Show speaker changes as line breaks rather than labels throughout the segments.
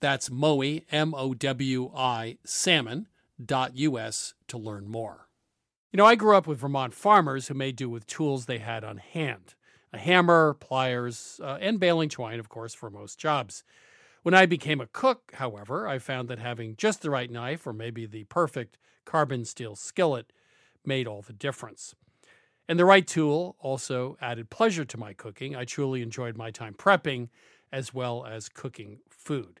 That's Mowi, M O W I, salmon.us to learn more. You know, I grew up with Vermont farmers who made do with tools they had on hand a hammer, pliers, uh, and baling twine, of course, for most jobs. When I became a cook, however, I found that having just the right knife or maybe the perfect carbon steel skillet made all the difference. And the right tool also added pleasure to my cooking. I truly enjoyed my time prepping as well as cooking food.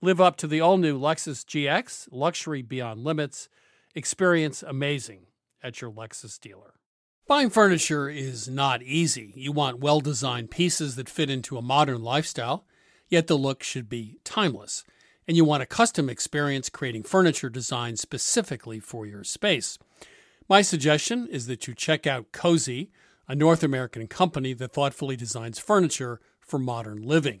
Live up to the all new Lexus GX, luxury beyond limits. Experience amazing at your Lexus dealer. Buying furniture is not easy. You want well designed pieces that fit into a modern lifestyle, yet the look should be timeless. And you want a custom experience creating furniture designed specifically for your space. My suggestion is that you check out Cozey, a North American company that thoughtfully designs furniture for modern living.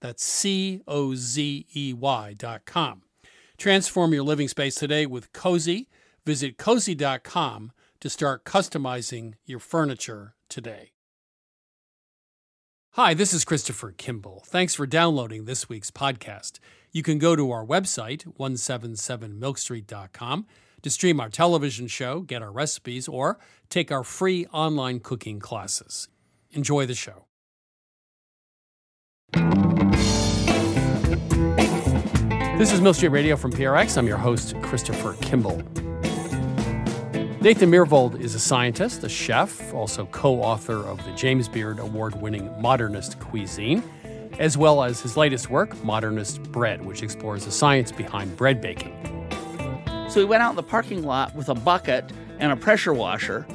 that's C O Z E Y dot com. Transform your living space today with Cozey. Visit cozey.com to start customizing your furniture today. Hi, this is Christopher Kimball. Thanks for downloading this week's podcast. You can go to our website, 177milkstreet.com, to stream our television show, get our recipes, or take our free online cooking classes. Enjoy the show. This is Milk Street Radio from PRX. I'm your host, Christopher Kimball. Nathan Myhrvold is a scientist, a chef, also co author of the James Beard award winning Modernist Cuisine, as well as his latest work, Modernist Bread, which explores the science behind bread baking.
So we went out in the parking lot with a bucket and a pressure washer.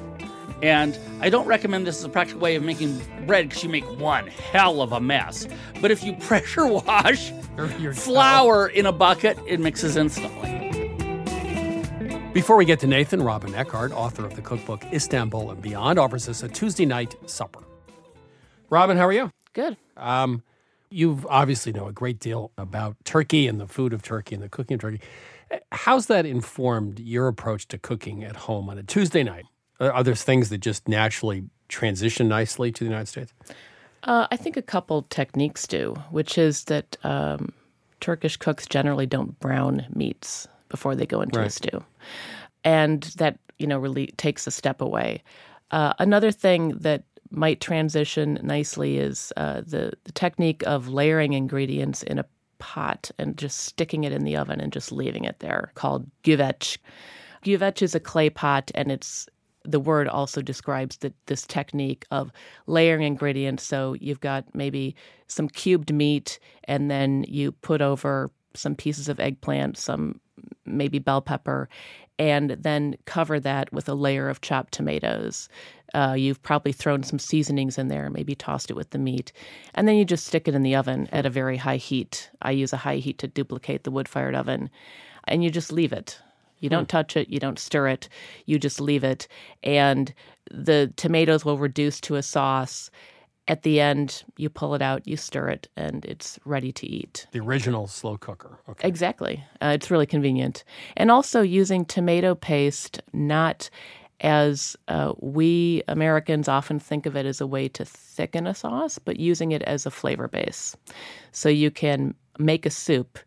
And I don't recommend this as a practical way of making bread because you make one hell of a mess. But if you pressure wash, flour in a bucket, it mixes instantly.
Before we get to Nathan, Robyn Eckhardt, author of the cookbook Istanbul and Beyond, offers us a Tuesday night supper. Robyn, how are you?
Good.
Um, you obviously know a great deal about Turkey and the food of Turkey and the cooking of Turkey. How's that informed your approach to cooking at home on a Tuesday night? Are, are there things that just naturally transition nicely to the United States?
Uh, I think a couple techniques do, which is that um, Turkish cooks generally don't brown meats before they go into a stew, and that you know really takes a step away. Uh, another thing that might transition nicely is uh, the the technique of layering ingredients in a pot and just sticking it in the oven and just leaving it there, called güveç. Güveç is a clay pot, and it's the word also describes this technique of layering ingredients. So you've got maybe some cubed meat, and then you put over some pieces of eggplant, some maybe bell pepper, and then cover that with a layer of chopped tomatoes. Uh, you've probably thrown some seasonings in there, maybe tossed it with the meat, and then you just stick it in the oven at a very high heat. I use a high heat to duplicate the wood fired oven, and you just leave it. You don't touch it, you don't stir it, you just leave it. And the tomatoes will reduce to a sauce. At the end, you pull it out, you stir it, and it's ready to eat.
The original slow cooker. Okay.
Exactly. Uh, it's really convenient. And also using tomato paste not as uh, we Americans often think of it as a way to thicken a sauce, but using it as a flavor base. So you can make a soup.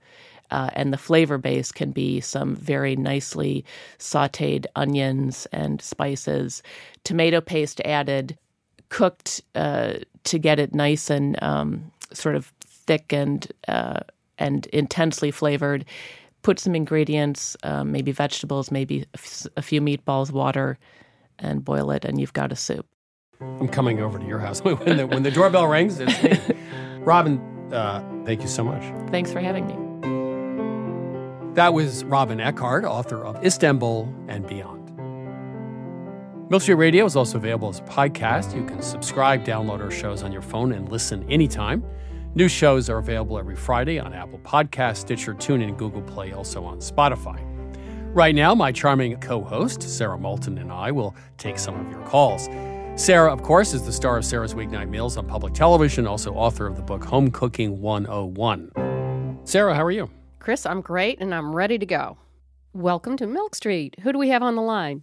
Uh, and the flavor base can be some very nicely sauteed onions and spices, tomato paste added, cooked uh, to get it nice and um, sort of thick and uh, and intensely flavored. Put some ingredients, um, maybe vegetables, maybe a f- a few meatballs, water, and boil it, and you've got a soup.
I'm coming over to your house when the, when the doorbell rings. It's me. Robyn, uh, thank you so much.
Thanks for having me.
That was Robyn Eckhardt, author of Istanbul and Beyond. Milk Street Radio is also available as a podcast. You can subscribe, download our shows on your phone, and listen anytime. New shows are available every Friday on Apple Podcasts, Stitcher, TuneIn, Google Play, also on Spotify. Right now, my charming co host, Sara Moulton, and I will take some of your calls. Sara, of course, is the star of Sara's Weeknight Meals on public television, also author of the book Home Cooking 101. Sara, how are you?
Chris, I'm great and I'm ready to go. Welcome to Milk Street. Who do we have on the line?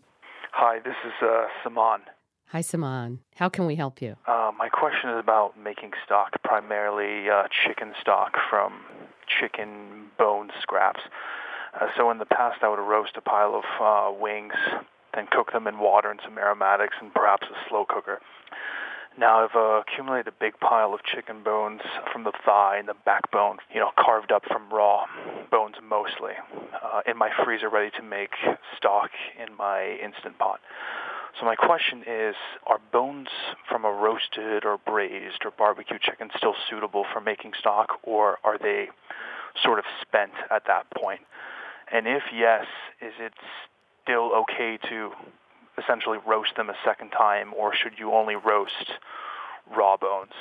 Hi, this is uh, Saman.
Hi, Saman. How can we help you?
Uh, my question is about making stock, primarily uh, chicken stock from chicken bone scraps. Uh, so in the past, I would roast a pile of uh, wings, then cook them in water and some aromatics, and perhaps a slow cooker. Now I've uh, accumulated a big pile of chicken bones from the thigh and the backbone, you know, carved up from raw bones mostly, uh, in my freezer ready to make stock in my instant pot. So my question is, are bones from a roasted or braised or barbecue chicken still suitable for making stock, or are they sort of spent at that point? And if yes, is it still okay to essentially roast them a second time, or should you only roast raw bones?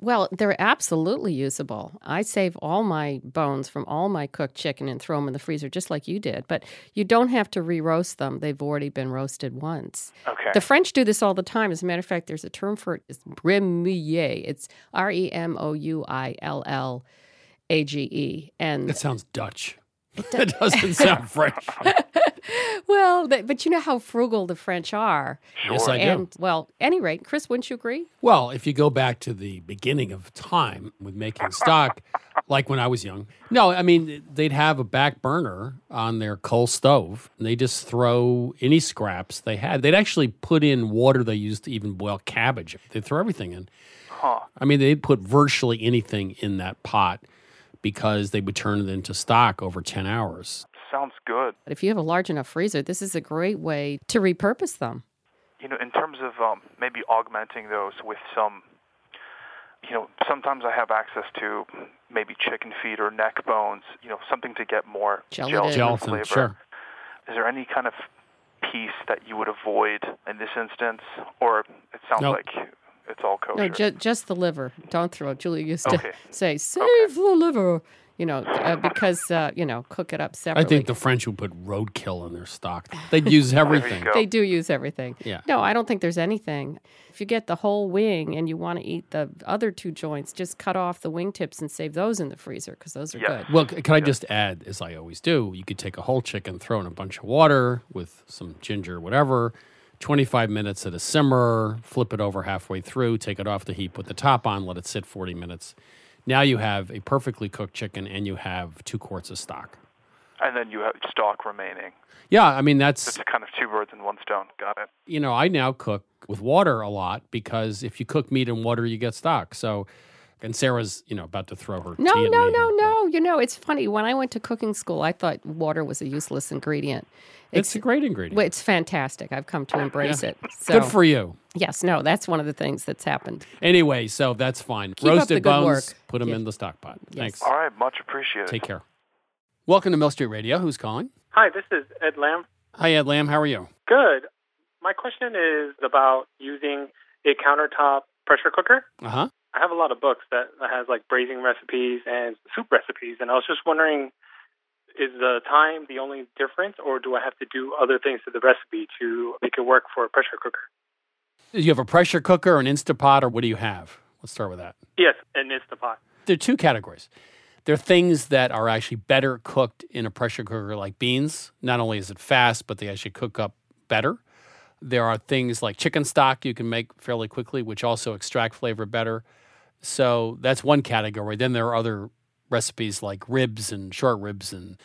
Well, they're absolutely usable. I save all my bones from all my cooked chicken and throw them in the freezer just like you did. But you don't have to re roast them, they've already been roasted once.
Okay.
The French do this all the time. As a matter of fact, there's a term for it. It's remouillage. It's R E M O U I L L A G E. And
That sounds Dutch. That doesn't sound French.
well, th- but you know how frugal the French are.
Yes, I do.
And well, any rate, Chris, wouldn't you agree?
Well, if you go back to the beginning of time with making stock, like when I was young, no, I mean, they'd have a back burner on their coal stove and they just throw any scraps they had. They'd actually put in water they used to even boil cabbage. They'd throw everything in.
Huh.
I mean, they'd put virtually anything in that pot because they would turn it into stock over 10 hours.
Sounds good.
But if you have a large enough freezer, this is a great way to repurpose them.
You know, in terms of um, maybe augmenting those with some, you know, sometimes I have access to maybe chicken feet or neck bones, you know, something to get more
Gelatin.
gelatin,
Gelatin,
flavor.
sure.
Is there any kind of piece that you would avoid in this instance, or it sounds
Nope.
like it's all kosher?
No, ju- just the liver. Don't throw it. Julie used to say, save the liver. You know, uh, because uh, you know, cook it up separately.
I think the French would put roadkill in their stock. They'd use everything.
They do use everything.
Yeah.
No, I don't think there's anything. If you get the whole wing and you want to eat the other two joints, just cut off the wing tips and save those in the freezer because those are
Yes.
good.
Well, can I just add, as I always do, you could take a whole chicken, throw in a bunch of water with some ginger, whatever, 25 minutes at a simmer, flip it over halfway through, take it off the heat, put the top on, let it sit 40 minutes. Now you have a perfectly cooked chicken and you have two quarts of stock.
And then you have stock remaining.
Yeah, I mean, that's,
It's kind of two birds in one stone. Got it.
you know, I now cook with water a lot because if you cook meat in water, you get stock. So, and Sara's, you know, about to throw her
No,
tea at
no,
me
no,
but
no. You know, it's funny. When I went to cooking school, I thought water was a useless ingredient.
It's a great ingredient.
well, it's fantastic. I've come to embrace it. So,
Good for you.
yes, no, that's one of the things that's happened.
Anyway, so that's fine.
Keep up
Roasted
the good
bones,
work.
put them
Yeah.
in the stock pot.
Yes.
Thanks.
All right. Much appreciated.
Take care. Welcome to Milk Street Radio. Who's calling?
Hi, this is Ed Lamb.
Hi, Ed Lamb. How are you?
Good. My question is about using a countertop pressure cooker.
Uh huh.
I have a lot of books that has like braising recipes and soup recipes, and I was just wondering is the time the only difference, or do I have to do other things to the recipe to make it work for a pressure cooker?
Do you have a pressure cooker, an Instapot, or what do you have? Let's start with that.
Yes, an Instapot.
There are two categories. There are things that are actually better cooked in a pressure cooker, like beans. Not only is it fast, but they actually cook up better. There are things like chicken stock you can make fairly quickly, which also extract flavor better. So that's one category. Then there are other recipes like ribs and short ribs and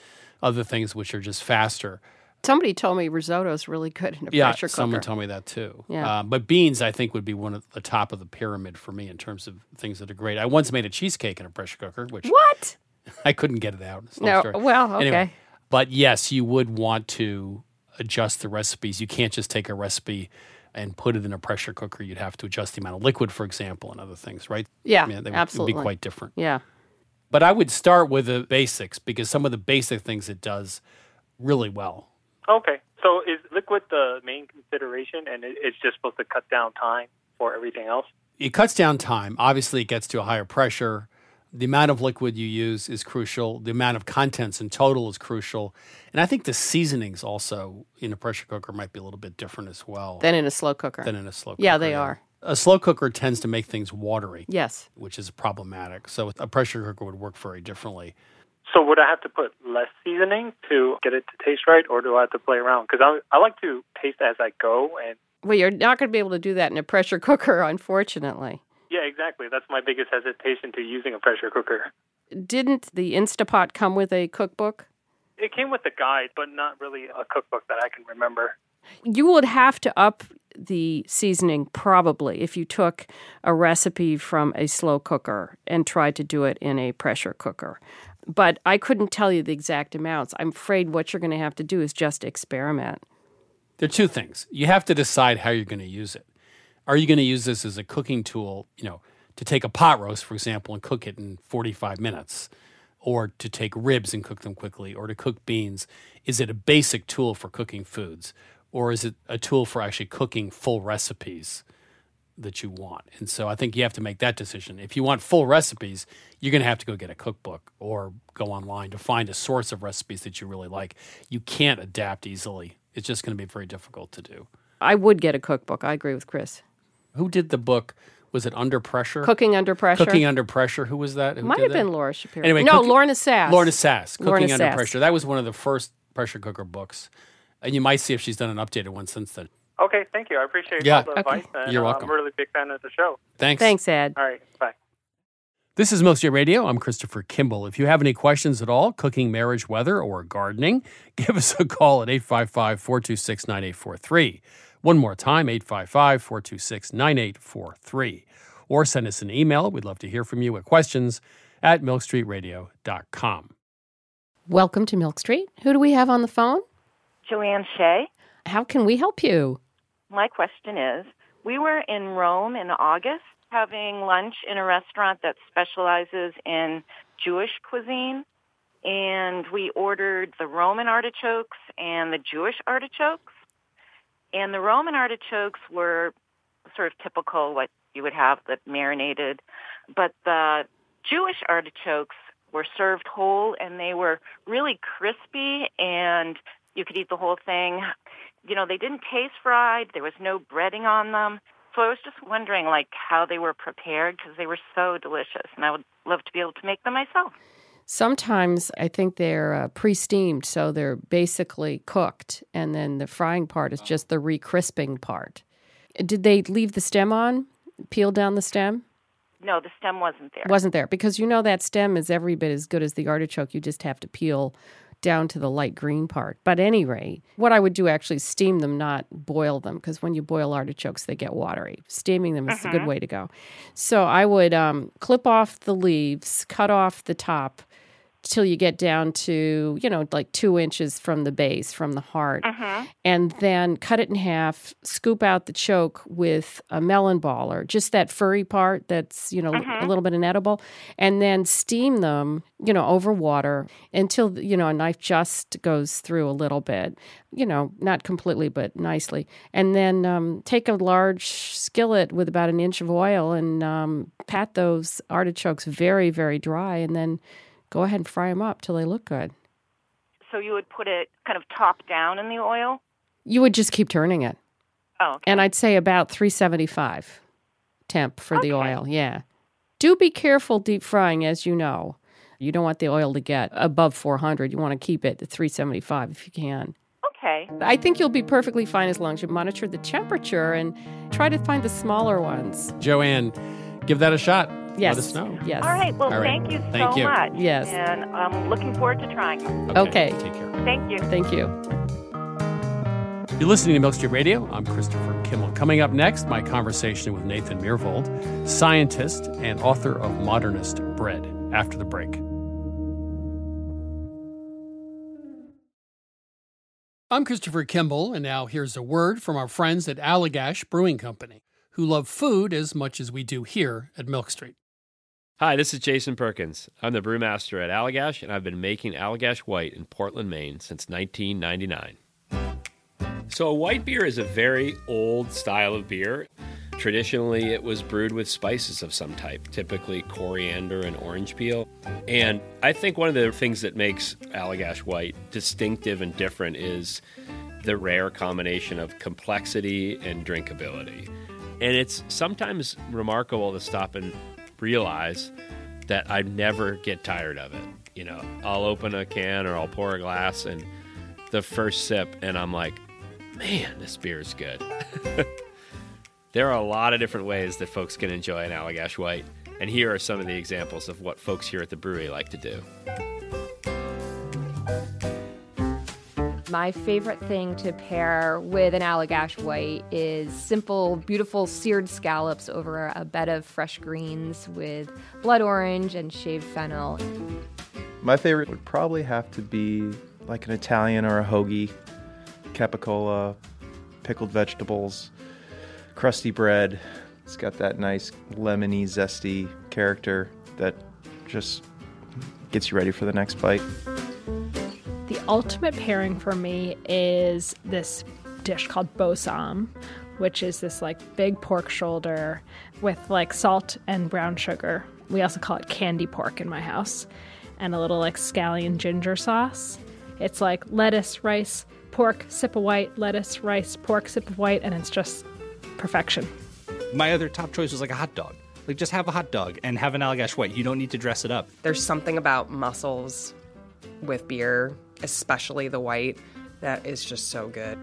other things which are just faster.
Somebody told me risotto is really good in a
Yeah,
pressure cooker.
someone told me that too.
Yeah.
Uh, but beans, I think, would be one of the top of the pyramid for me in terms of things that are great. I once made a cheesecake in a pressure cooker, which
what?
I couldn't get it out. It's a long
No.
story.
Well, okay.
Anyway, but yes, you would want to adjust the recipes. You can't just take a recipe and put it in a pressure cooker. You'd have to adjust the amount of liquid, for example, and other things, right?
Yeah,
they would- it would be quite different.
Yeah.
But I would start with the basics because some of the basic things it does really well.
Okay, so is liquid the main consideration, and it's just supposed to cut down time for everything else?
it cuts down time. Obviously, it gets to a higher pressure. The amount of liquid you use is crucial. The amount of contents in total is crucial. And I think the seasonings also in a pressure cooker might be a little bit different as well
Than in a slow cooker.
than in a slow cooker.
Yeah, they are.
A slow cooker tends to make things watery,
yes.
which is problematic. So a pressure cooker would work very differently.
So would I have to put less seasoning to get it to taste right, or do I have to play around? Because I, I like to taste as I go, and
Well, you're not going to be able to do that in a pressure cooker, unfortunately.
Yeah, exactly. That's my biggest hesitation to using a pressure cooker.
Didn't the Instapot come with a cookbook?
It came with a guide, but not really a cookbook that I can remember.
You would have to up the seasoning probably if you took a recipe from a slow cooker and tried to do it in a pressure cooker. But I couldn't tell you the exact amounts. I'm afraid what you're going to have to do is just experiment.
There are two things. You have to decide how you're going to use it. Are you going to use this as a cooking tool, you know, to take a pot roast, for example, and cook it in 45 minutes, or to take ribs and cook them quickly, or to cook beans? Is it a basic tool for cooking foods, or is it a tool for actually cooking full recipes that you want? And so I think you have to make that decision. If you want full recipes, you're going to have to go get a cookbook or go online to find a source of recipes that you really like. You can't adapt easily. It's just going to be very difficult to do.
I would get a cookbook. I agree with Chris.
Who did the book? Was it Under Pressure?
Cooking under pressure.
Cooking Under Pressure. Who was that? Who
might
did
have
that?
been Laura Shapiro.
Anyway,
no,
cooking-
Lorna Sass.
Lorna Sass. Cooking
Lorna
Under
Sass.
Pressure. That was one of the first pressure cooker books. And you might see if she's done an updated one since then.
Okay, thank you. I appreciate
Yeah.
all the
Okay.
advice. And,
You're
uh,
welcome.
I'm a really big fan of the show.
Thanks.
Thanks, Ed.
All right, bye.
This is Milk Street Radio. I'm Christopher Kimball. If you have any questions at all, cooking, marriage, weather, or gardening, give us a call at 855 426 9843. One more time, 855 426 9843. Or send us an email. We'd love to hear from you at questions at milkstreetradio.com.
Welcome to Milk Street. Who do we have on the phone?
Joanne Shea.
How can we help you?
My question is we were in Rome in August having lunch in a restaurant that specializes in Jewish cuisine. And we ordered the Roman artichokes and the Jewish artichokes. And the Roman artichokes were sort of typical, what you would have, that marinated. But the Jewish artichokes were served whole and they were really crispy and you could eat the whole thing. You know, they didn't taste fried. There was no breading on them. So I was just wondering like how they were prepared because they were so delicious and I would love to be able to make them myself.
Sometimes I think they're uh, pre steamed, so they're basically cooked, and then the frying part is just the re crisping part. Did they leave the stem on? Peel down the stem?
No, the stem wasn't there.
Wasn't there because you know that stem is every bit as good as the artichoke. You just have to peel down to the light green part. But any rate, what I would do actually steam them, not boil them, because when you boil artichokes, they get watery. Steaming them is a good way to go. So I would um, clip off the leaves, cut off the top till you get down to, you know, like two inches from the base, from the heart, and then cut it in half, scoop out the choke with a melon baller, just that furry part that's, you know, a little bit inedible, and then steam them, you know, over water until, you know, a knife just goes through a little bit, you know, not completely, but nicely. And then um, take a large skillet with about an inch of oil and um, pat those artichokes very, very dry, and then go ahead and fry them up till they look good.
So you would put it kind of top down in the oil?
You would just keep turning it.
Oh, okay.
And I'd say about 375 temp for the oil. Yeah. Do be careful deep frying, as you know. You don't want the oil to get above 400. You want to keep it at 375 if you can.
okay.
I think you'll be perfectly fine as long as you monitor the temperature and try to find the smaller ones.
Joanne, give that a shot.
Yes.
Let us know.
Yes.
All right. Well,
All right.
thank you
Thank
so
you.
much.
Yes.
And I'm looking forward to trying them.
Okay.
Take care.
Thank you.
Thank you.
You're listening to Milk Street Radio. I'm Christopher Kimball. Coming up next, my conversation with Nathan Myhrvold, scientist and author of Modernist Bread, after the break. I'm Christopher Kimball, and now here's a word from our friends at Allagash Brewing Company, who love food as much as we do here at Milk Street.
Hi, this is Jason Perkins. I'm the brewmaster at Allagash, and I've been making Allagash White in Portland, Maine since 1999. So, a white beer is a very old style of beer. Traditionally, it was brewed with spices of some type, typically coriander and orange peel. And I think one of the things that makes Allagash White distinctive and different is the rare combination of complexity and drinkability. And it's sometimes remarkable to stop and realize that I never get tired of it. You know, I'll open a can or I'll pour a glass and the first sip, and I'm like, man, this beer is good. there are a lot of different ways that folks can enjoy an Allagash White, and here are some of the examples of what folks here at the brewery like to do.
My favorite thing to pair with an Allagash white is simple, beautiful seared scallops over a bed of fresh greens with blood orange and shaved fennel.
My favorite would probably have to be like an Italian or a hoagie, capicola, pickled vegetables, crusty bread. It's got that nice lemony, zesty character that just gets you ready for the next bite.
The ultimate pairing for me is this dish called bossam, which is this like big pork shoulder with like salt and brown sugar. We also call it candy pork in my house, and a little like scallion ginger sauce. It's like lettuce, rice, pork, sip of white, lettuce, rice, pork, sip of white, and it's just perfection.
My other top choice was like a hot dog. Like just have a hot dog and have an Allagash white. You don't need to dress it up.
There's something about mussels with beer, especially the white, that is just so good.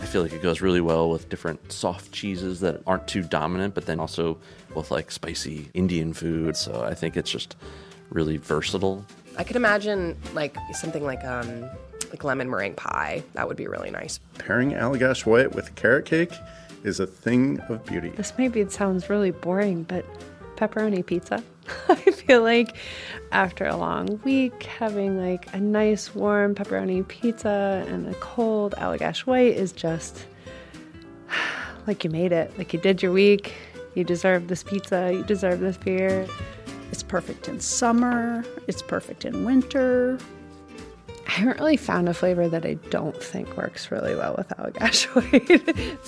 I feel like it goes really well with different soft cheeses that aren't too dominant, but then also with like spicy Indian food. So I think it's just really versatile.
I could imagine like something like um like lemon meringue pie. That would be really nice.
Pairing Allagash White with carrot cake is a thing of beauty.
This maybe it sounds really boring, but pepperoni pizza. I feel like after a long week, having like a nice warm pepperoni pizza and a cold Allagash White is just like you made it. Like you did your week. You deserve this pizza. You deserve this beer.
It's perfect in summer. It's perfect in winter.
I haven't really found a flavor that I don't think works really well with Allagash White.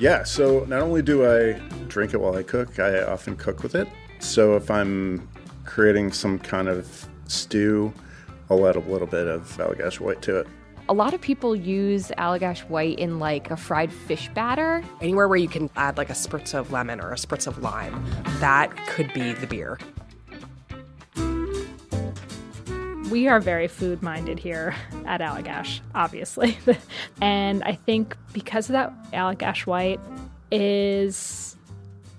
Yeah, so not only do I drink it while I cook. I often cook with it. So if I'm creating some kind of stew, I'll add a little bit of Allagash White to it.
A lot of people use Allagash White in like a fried fish batter.
Anywhere where you can add like a spritz of lemon or a spritz of lime, that could be the beer.
We are very food minded here at Allagash, obviously. and I think because of that, Allagash White is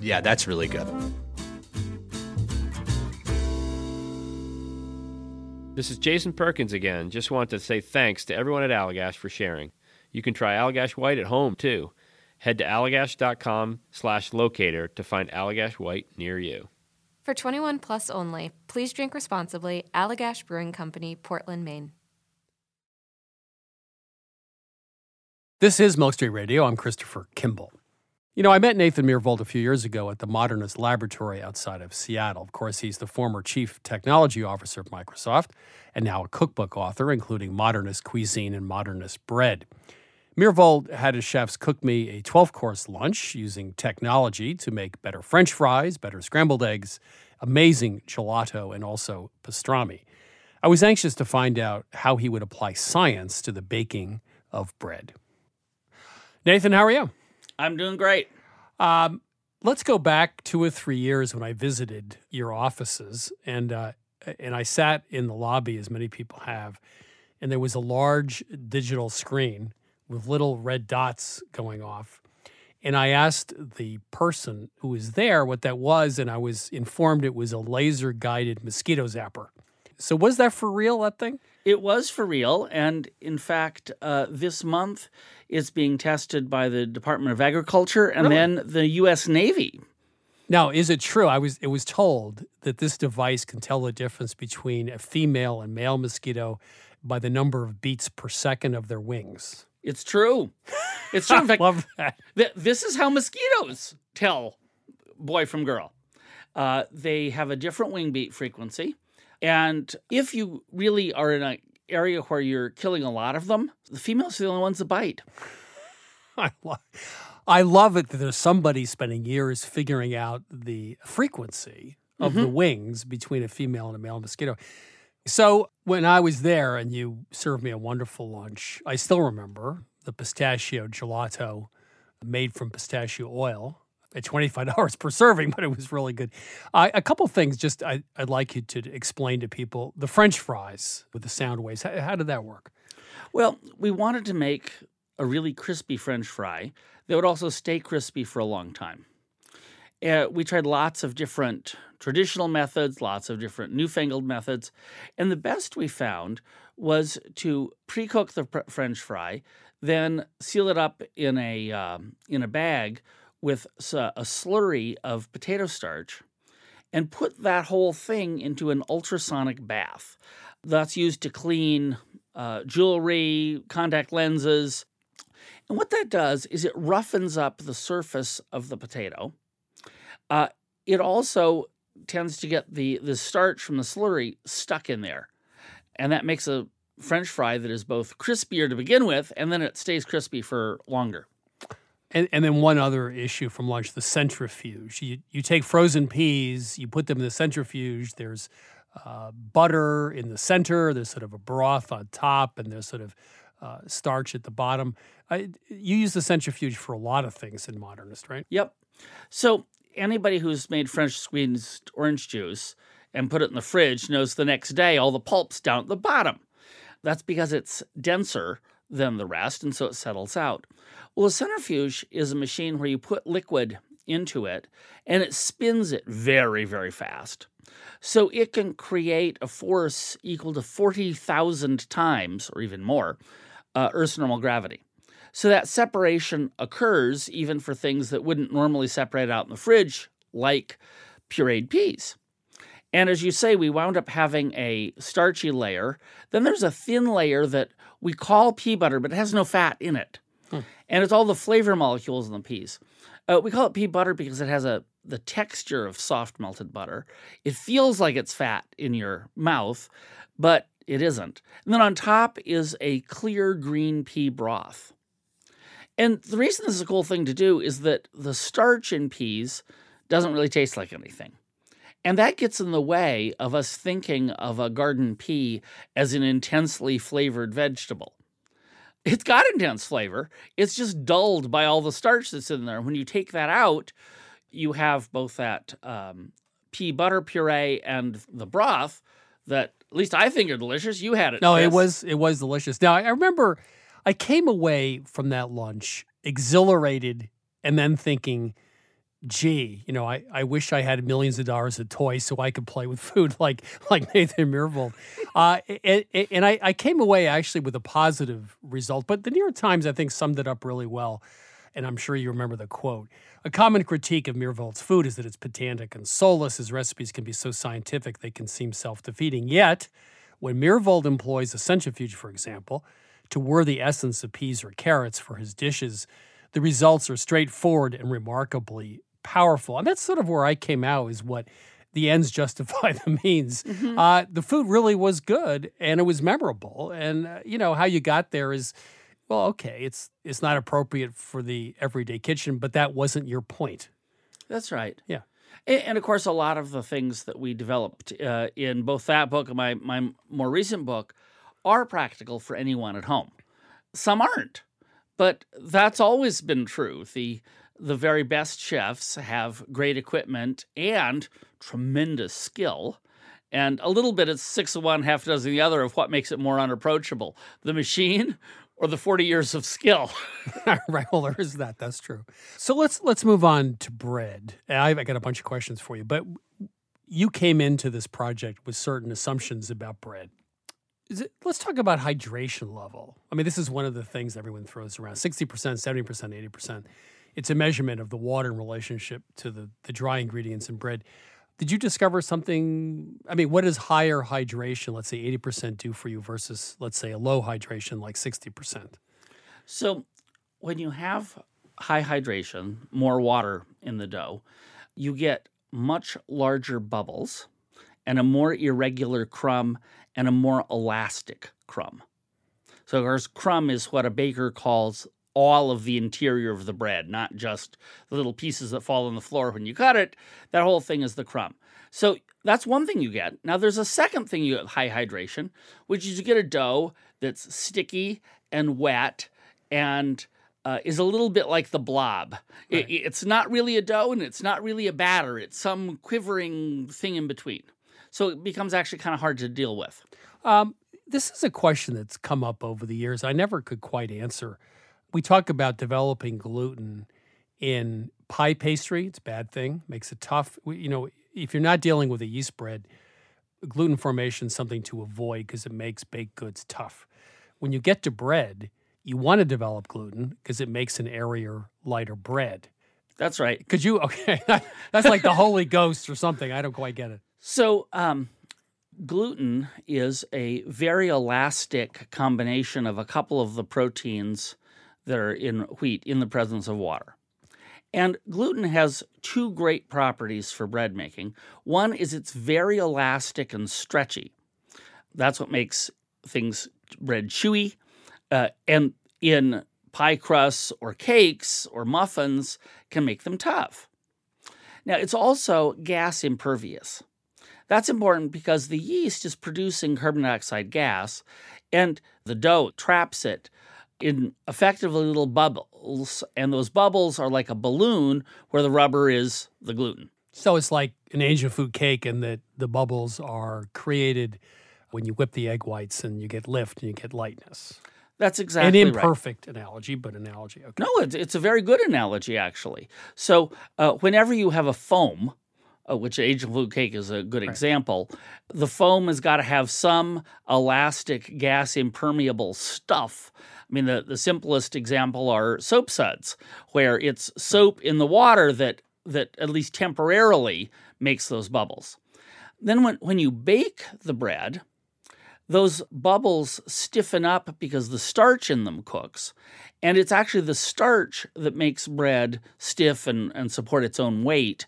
yeah, that's really good.
This is Jason Perkins again. Just want to say thanks to everyone at Allagash for sharing. You can try Allagash White at home too. Head to allagash.com slash locator to find Allagash White near you.
For 21 plus only, please drink responsibly. Allagash Brewing Company, Portland, Maine.
This is Milk Street Radio. I'm Christopher Kimball. You know, I met Nathan Myhrvold a few years ago at the Modernist Laboratory outside of Seattle. Of course, he's the former chief technology officer of Microsoft and now a cookbook author, including Modernist Cuisine and Modernist Bread. Myhrvold had his chefs cook me a 12 course lunch using technology to make better French fries, better scrambled eggs, amazing gelato, and also pastrami. I was anxious to find out how he would apply science to the baking of bread. Nathan, how are you?
I'm doing great.
Um, let's go back two or three years when I visited your offices, and uh, and I sat in the lobby, as many people have, and there was a large digital screen with little red dots going off. And I asked the person who was there what that was, and I was informed it was a laser guided mosquito zapper. So, was that for real, that thing?
It was for real. And in fact, uh, this month it's being tested by the Department of Agriculture and
Really?
then the U.S. Navy.
Now, is it true? I was it was told that this device can tell the difference between a female and male mosquito by the number of beats per second of their wings.
It's true. It's true. In fact,
love that.
th- this is how mosquitoes tell boy from girl. Uh, they have a different wing beat frequency. And if you really are in an area where you're killing a lot of them, the females are the only ones that bite.
I love, I love it that there's somebody spending years figuring out the frequency of the
Mhm.
wings between a female and a male mosquito. So when I was there and you served me a wonderful lunch, I still remember the pistachio gelato made from pistachio oil at $25 per serving, but it was really good. Uh, a couple things just I, I'd like you to explain to people. The French fries with the sound waves, how, how did that work?
Well, we wanted to make a really crispy French fry that would also stay crispy for a long time. Uh, we tried lots of different traditional methods, lots of different newfangled methods, and the best we found was to pre-cook the pr- French fry, then seal it up in a um, in a bag with a slurry of potato starch, and put that whole thing into an ultrasonic bath. That's used to clean uh, jewelry, contact lenses. And what that does is it roughens up the surface of the potato. Uh, it also tends to get the, the starch from the slurry stuck in there. And that makes a French fry that is both crispier to begin with, and then it stays crispy for longer.
And, and then one other issue from lunch, the centrifuge. You, you take frozen peas, you put them in the centrifuge. There's uh, butter in the center. There's sort of a broth on top, and there's sort of uh, starch at the bottom. I, you use the centrifuge for a lot of things in modernist, right?
Yep. So anybody who's made French squeezed orange juice and put it in the fridge knows the next day all the pulp's down at the bottom. That's because it's denser than the rest, and so it settles out. Well, a centrifuge is a machine where you put liquid into it and it spins it very, very fast. So it can create a force equal to 40,000 times, or even more, uh, Earth's normal gravity. So that separation occurs even for things that wouldn't normally separate out in the fridge, like pureed peas. And as you say, we wound up having a starchy layer. Then there's a thin layer that we call pea butter, but it has no fat in it.
Hmm.
And it's all the flavor molecules in the peas. Uh, we call it pea butter because it has a the texture of soft melted butter. It feels like it's fat in your mouth, but it isn't. And then on top is a clear green pea broth. And the reason this is a cool thing to do is that the starch in peas doesn't really taste like anything. And that gets in the way of us thinking of a garden pea as an intensely flavored vegetable. It's got intense flavor, it's just dulled by all the starch that's in there. When you take that out, you have both that um, pea butter puree and the broth that at least I think are delicious. You had it.
No, it was it was delicious. Now I remember I came away from that lunch exhilarated and then thinking, gee, you know, I, I wish I had millions of dollars of toys so I could play with food like like Nathan Myhrvold. Uh, and and I, I came away actually with a positive result. But the New York Times, I think, summed it up really well. And I'm sure you remember the quote. A common critique of Myhrvold's food is that it's pedantic and soulless. His recipes can be so scientific they can seem self defeating. Yet, when Myhrvold employs a centrifuge, for example, to whir the essence of peas or carrots for his dishes, the results are straightforward and remarkably powerful. And that's sort of where I came out is what the ends justify the means.
Mm-hmm.
Uh, the food really was good and it was memorable. And, uh, you know, how you got there is, well, okay, it's it's not appropriate for the everyday kitchen, but that wasn't your point.
That's right.
Yeah.
And, and of course, a lot of the things that we developed uh, in both that book and my, my more recent book are practical for anyone at home. Some aren't, but that's always been true. The the very best chefs have great equipment and tremendous skill. And a little bit, it's six of one, half a dozen of the other of what makes it more unapproachable the machine or the 40 years of skill.
right. Well, there is that. That's true. So let's let's move on to bread. I've got a bunch of questions for you, but you came into this project with certain assumptions about bread. It, let's talk about hydration level. I mean, this is one of the things everyone throws around 60%, 70%, 80%. It's a measurement of the water in relationship to the, the dry ingredients in bread. Did you discover something? I mean, what does higher hydration, let's say 80%, do for you versus, let's say, a low hydration like 60%?
So, when you have high hydration, more water in the dough, you get much larger bubbles and a more irregular crumb and a more elastic crumb. So, of course, crumb is what a baker calls all of the interior of the bread, not just the little pieces that fall on the floor when you cut it. That whole thing is the crumb. So that's one thing you get. Now there's a second thing you get high hydration, which is you get a dough that's sticky and wet and uh, is a little bit like the blob. It, it's not really a dough and it's not really a batter. It's some quivering thing in between. So it becomes actually kind of hard to deal with.
Um, this is a question that's come up over the years. I never could quite answer. We talk about developing gluten in pie pastry. It's a bad thing, makes it tough. You know, if you're not dealing with a yeast bread, gluten formation is something to avoid because it makes baked goods tough. When you get to bread, you want to develop gluten because it makes an airier, lighter bread.
That's right.
Could you? Okay, that's like the Holy Ghost or something. I don't quite get it.
So, um, gluten is a very elastic combination of a couple of the proteins that are in wheat in the presence of water. And gluten has two great properties for bread making. One is it's very elastic and stretchy. That's what makes things bread chewy. Uh, and in pie crusts or cakes or muffins can make them tough. Now, it's also gas impervious. That's important because the yeast is producing carbon dioxide gas and the dough traps it in effectively little bubbles. And those bubbles are like a balloon where the rubber is the gluten.
So it's like an angel food cake, and that the bubbles are created when you whip the egg whites, and you get lift and you get lightness.
That's exactly
an
right.
imperfect analogy, but analogy. Okay.
No, it's, it's a very good analogy, actually. So, uh, whenever you have a foam, uh, which angel food cake is a good example, the foam has got to have some elastic, gas impermeable stuff. I mean, the, the simplest example are soap suds, where it's soap in the water that that at least temporarily makes those bubbles. Then when, when you bake the bread, those bubbles stiffen up because the starch in them cooks. And it's actually the starch that makes bread stiff and, and support its own weight.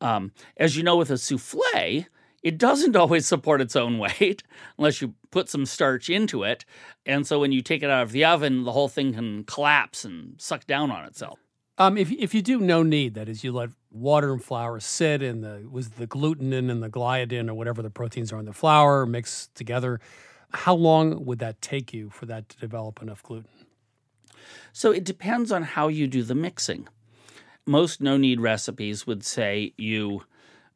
Um, as you know, with a souffle, it doesn't always support its own weight unless you put some starch into it. And so when you take it out of the oven, the whole thing can collapse and suck down on itself.
Um, if if you do no knead, that is, you let water and flour sit, and the was the glutenin and the gliadin or whatever the proteins are in the flour mix together. How long would that take you for that to develop enough gluten?
So it depends on how you do the mixing. Most no knead recipes would say you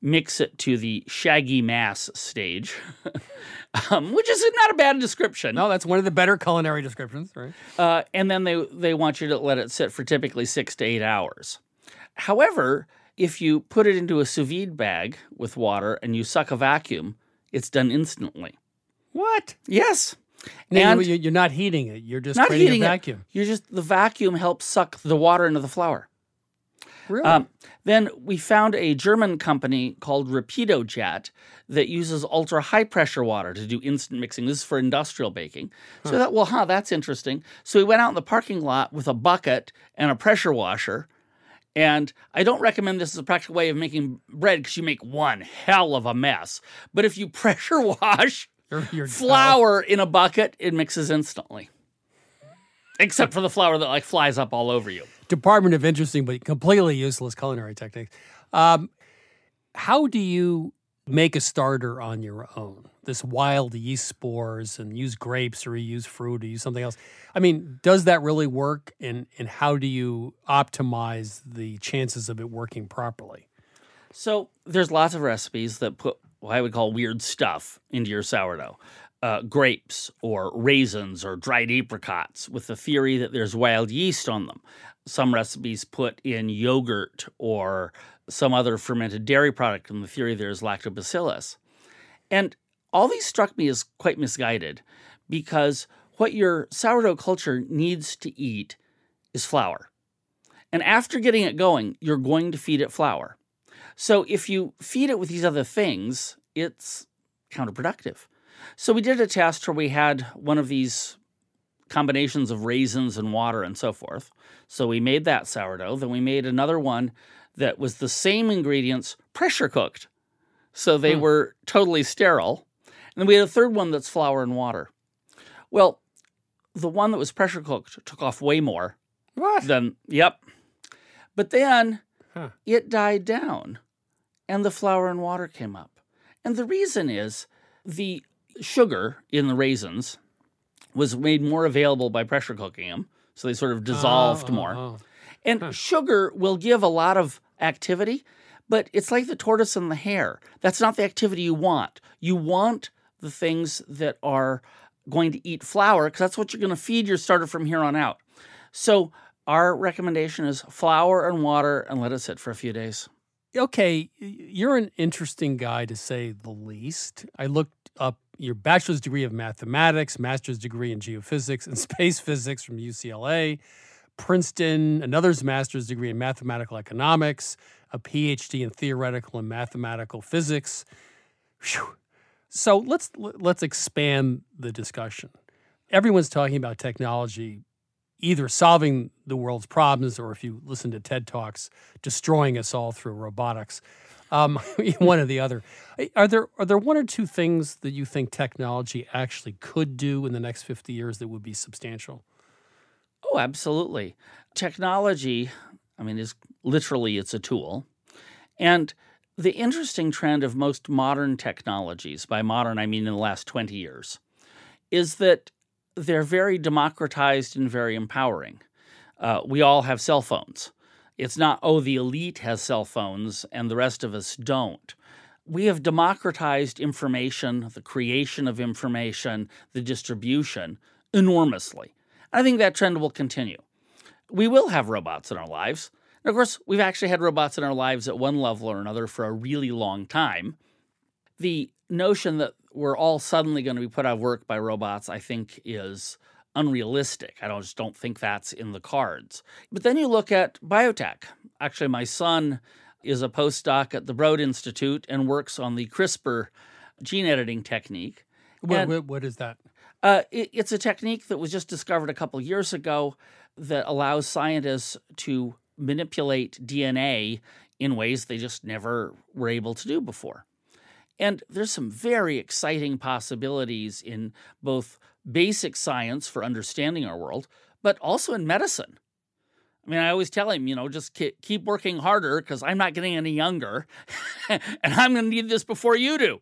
mix it to the shaggy mass stage, um, which is not a bad description.
No, that's one of the better culinary descriptions, right?
Uh, and then they they want you to let it sit for typically six to eight hours. However, if you put it into a sous vide bag with water and you suck a vacuum, it's done instantly.
What?
Yes.
Now,
and
you- you're not heating it. You're just
not
creating
heating
a
it.
vacuum.
You're just the vacuum helps suck the water into the flour.
Really?
Um, then we found a German company called RapidoJet that uses ultra high pressure water to do instant mixing. This is for industrial baking. So
Huh.
Thought, well, huh, that's interesting. So we went out in the parking lot with a bucket and a pressure washer. And I don't recommend this as a practical way of making bread because you make one hell of a mess. But if you pressure wash
you're
flour in a bucket, it mixes instantly. Except for the flour that like flies up all over you.
Department of interesting but completely useless culinary techniques. Um, how do you make a starter on your own? This wild yeast spores and use grapes or you use fruit or use something else. I mean, does that really work? And and how do you optimize the chances of it working properly?
So there's lots of recipes that put what I would call weird stuff into your sourdough. Uh, grapes or raisins or dried apricots with the theory that there's wild yeast on them. Some recipes put in yogurt or some other fermented dairy product and the theory there's lactobacillus. And all these struck me as quite misguided because what your sourdough culture needs to eat is flour. And after getting it going, you're going to feed it flour. So if you feed it with these other things, it's counterproductive. So we did a test where we had one of these combinations of raisins and water and so forth. So we made that sourdough. Then we made another one that was the same ingredients pressure cooked. So they
Hmm.
were totally sterile. And then we had a third one that's flour and water. Well, the one that was pressure cooked took off way more.
What?
Than yep. But then
Huh.
it died down and the flour and water came up. And the reason is the sugar in the raisins was made more available by pressure cooking them. So they sort of dissolved
Oh,
more.
oh, oh.
And sugar will give a lot of activity, but it's like the tortoise and the hare. That's not the activity you want. You want the things that are going to eat flour because that's what you're going to feed your starter from here on out. So our recommendation is flour and water and let it sit for a few days.
okay, you're an interesting guy to say the least. I looked up your bachelor's degree of mathematics, master's degree in geophysics and space physics from UCLA, Princeton, another's master's degree in mathematical economics, a PhD in theoretical and mathematical physics. Phew. So let's let's expand the discussion. Everyone's talking about technology either solving the world's problems or if you listen to TED Talks, destroying us all through robotics. Um, one or the other. Are there are there one or two things that you think technology actually could do in the next 50 years that would be substantial?
Oh, absolutely. Technology, I mean, is literally it's a tool. And the interesting trend of most modern technologies, by modern I mean in the last 20 years, is that they're very democratized and very empowering. Uh, we all have cell phones. It's not, oh, the elite has cell phones and the rest of us don't. We have democratized information, the creation of information, the distribution enormously. I think that trend will continue. We will have robots in our lives. And of course, we've actually had robots in our lives at one level or another for a really long time. The notion that we're all suddenly going to be put out of work by robots, I think, is unrealistic. I don't, just don't think that's in the cards. But then you look at biotech. Actually, my son is a postdoc at the Broad Institute and works on the CRISPR gene editing technique.
What, what, what is that?
uh, it, it's a technique that was just discovered a couple years ago that allows scientists to manipulate DNA in ways they just never were able to do before. And there's some very exciting possibilities in both basic science for understanding our world, but also in medicine. I mean, I always tell him, you know, just ke- keep working harder because I'm not getting any younger and I'm going to need this before you do.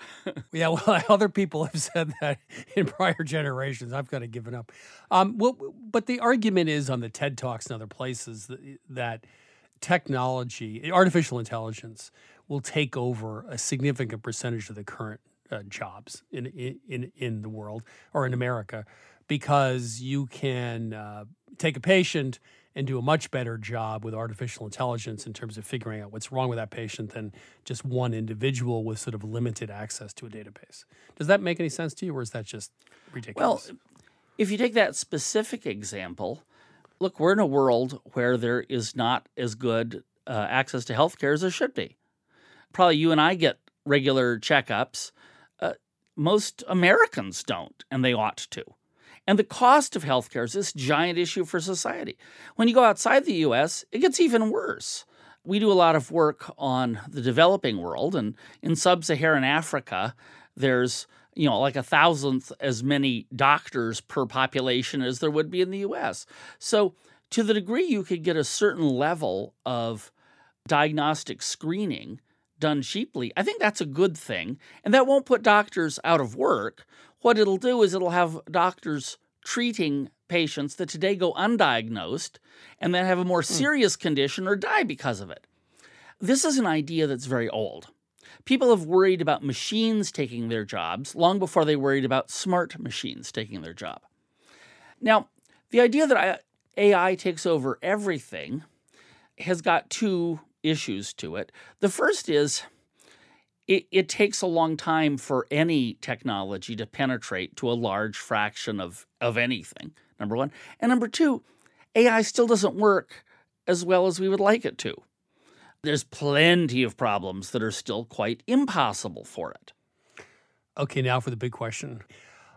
yeah, well, other people have said that in prior generations. I've kind of given up. Um, well, but the argument is on the TED Talks and other places that, that technology, artificial intelligence, will take over a significant percentage of the current uh, jobs in, in in the world or in America, because you can uh, take a patient and do a much better job with artificial intelligence in terms of figuring out what's wrong with that patient than just one individual with sort of limited access to a database. Does that make any sense to you, or is that just ridiculous?
Well, if you take that specific example, look, we're in a world where there is not as good uh, access to healthcare as there should be. Probably you and I get regular checkups. Most Americans don't, and they ought to. And the cost of healthcare is this giant issue for society. When you go outside the US, it gets even worse. We do a lot of work on the developing world, and in sub Saharan Africa, there's you know like a thousandth as many doctors per population as there would be in the US. So to the degree you could get a certain level of diagnostic screening done cheaply, I think that's a good thing. And that won't put doctors out of work. What it'll do is it'll have doctors treating patients that today go undiagnosed and then have a more hmm. serious condition or die because of it. This is an idea that's very old. People have worried about machines taking their jobs long before they worried about smart machines taking their job. Now, the idea that AI takes over everything has got two issues to it. The first is it, it takes a long time for any technology to penetrate to a large fraction of, of anything, number one. And number two, AI still doesn't work as well as we would like it to. There's plenty of problems that are still quite impossible for it.
Okay, now for the big question: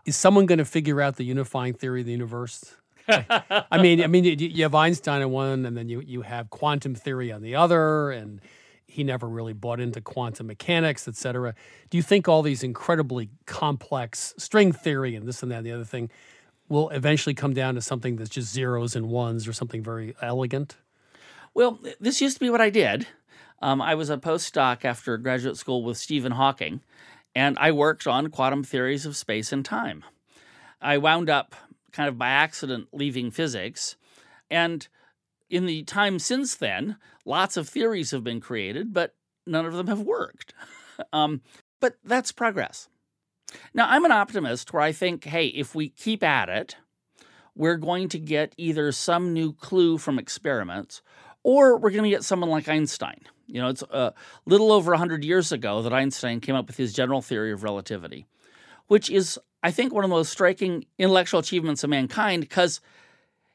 Is someone going to figure out the unifying theory of the universe? I mean, I mean, you, have Einstein on one, and then you you have quantum theory on the other, and he never really bought into quantum mechanics, et cetera. Do you think all these incredibly complex string theory and this and that and the other thing will eventually come down to something that's just zeros and ones or something very elegant?
Well, this used to be what I did. Um, I was a postdoc after graduate school with Stephen Hawking, and I worked on quantum theories of space and time. I wound up kind of by accident leaving physics, and in the time since then, lots of theories have been created, but none of them have worked. um, but that's progress. Now, I'm an optimist where I think, hey, if we keep at it, we're going to get either some new clue from experiments or we're going to get someone like Einstein. You know, it's a little over 100 years ago that Einstein came up with his general theory of relativity, which is, I think, one of the most striking intellectual achievements of mankind because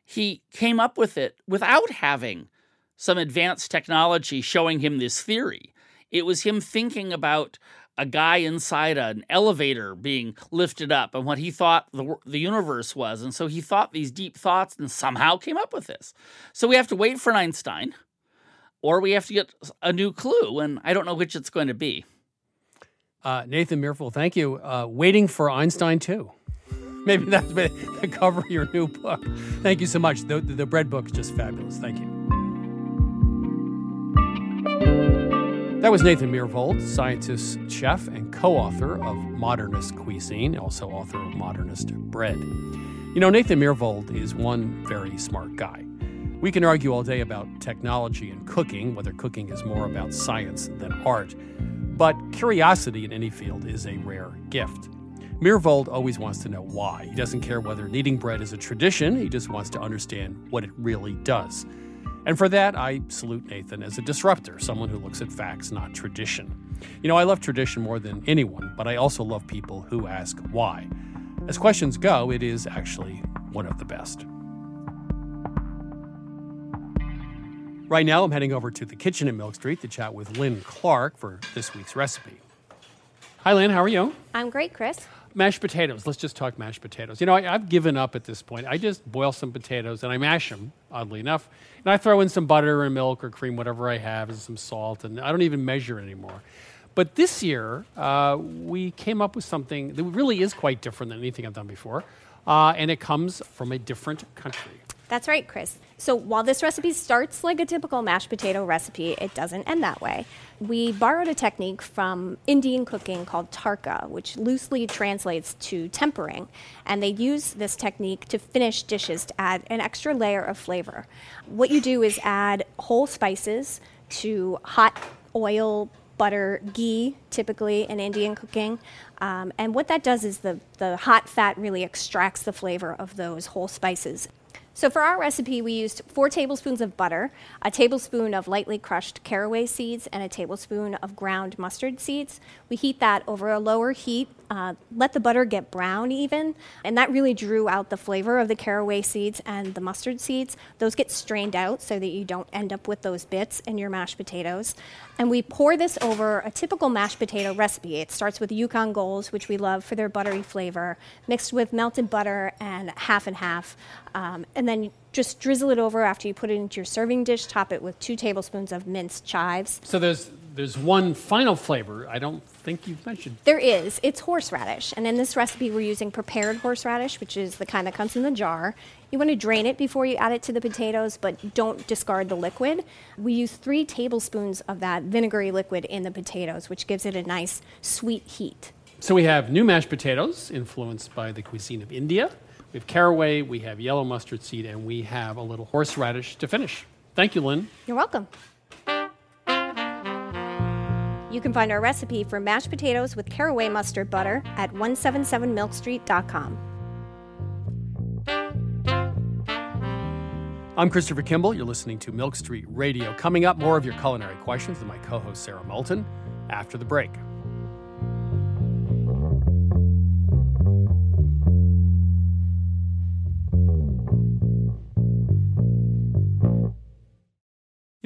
he came up with it without having some advanced technology showing him this theory. It was him thinking about a guy inside an elevator being lifted up and what he thought the, the universe was. And so he thought these deep thoughts and somehow came up with this. So we have to wait for Einstein or we have to get a new clue. And I don't know which it's going to be.
Uh, Nathan Myhrvold, thank you. Uh, waiting for Einstein too. Maybe that's the cover of your new book. Thank you so much. The, the bread book is just fabulous. Thank you. That was Nathan Myhrvold, scientist, chef, and co author of Modernist Cuisine, also author of Modernist Bread. You know, Nathan Myhrvold is one very smart guy. We can argue all day about technology and cooking, whether cooking is more about science than art, but curiosity in any field is a rare gift. Myhrvold always wants to know why. He doesn't care whether kneading bread is a tradition, he just wants to understand what it really does. And for that, I salute Nathan as a disruptor, someone who looks at facts, not tradition. You know, I love tradition more than anyone, but I also love people who ask why. As questions go, it is actually one of the best. Right now, I'm heading over to the kitchen in Milk Street to chat with Lynn Clark for this week's recipe. Hi, Lynn. How are you?
I'm great, Chris.
Mashed potatoes. Let's just talk mashed potatoes. You know, I, have given up at this point. I just boil some potatoes and I mash them, oddly enough. And I throw in some butter and milk or cream, whatever I have, and some salt. And I don't even measure anymore. But this year, uh, we came up with something that really is quite different than anything I've done before. Uh, and it comes from a different country.
That's right, Chris. So while this recipe starts like a typical mashed potato recipe, it doesn't end that way. We borrowed a technique from Indian cooking called tarka, which loosely translates to tempering. And they use this technique to finish dishes to add an extra layer of flavor. What you do is add whole spices to hot oil, butter, ghee, typically in Indian cooking. Um, and what that does is the, the hot fat really extracts the flavor of those whole spices. So for our recipe, we used four tablespoons of butter, a tablespoon of lightly crushed caraway seeds, and a tablespoon of ground mustard seeds. We heat that over a lower heat, uh, let the butter get brown even, and that really drew out the flavor of the caraway seeds and the mustard seeds. Those get strained out so that you don't end up with those bits in your mashed potatoes. And we pour this over a typical mashed potato recipe. It starts with Yukon Golds, which we love for their buttery flavor, mixed with melted butter and half and half. Um, and then just drizzle it over after you put it into your serving dish. Top it with two tablespoons of minced chives.
So there's there's one final flavor I don't think you've mentioned.
There is. It's horseradish, and in this recipe we're using prepared horseradish, which is the kind that comes in the jar. You want to drain it before you add it to the potatoes, but don't discard the liquid. We use three tablespoons of that vinegary liquid in the potatoes, which gives it a nice sweet heat.
So we have new mashed potatoes, influenced by the cuisine of India. We have caraway, we have yellow mustard seed, and we have a little horseradish to finish. Thank you, Lynn.
You're welcome. You can find our recipe for mashed potatoes with caraway mustard butter at 177milkstreet.com.
I'm Christopher Kimball. You're listening to Milk Street Radio. Coming up, more of your culinary questions with my co host Sara Moulton after the break.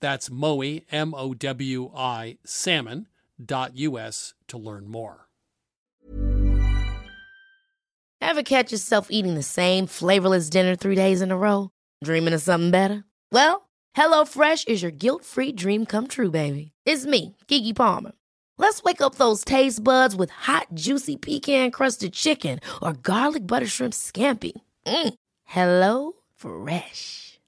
That's Mowi, M O W I, salmon.us to learn more.
Ever catch yourself eating the same flavorless dinner three days in a row? Dreaming of something better? Well, HelloFresh is your guilt free dream come true, baby. It's me, Keke Palmer. Let's wake up those taste buds with hot, juicy pecan crusted chicken or garlic butter shrimp scampi. Mm. Hello Fresh.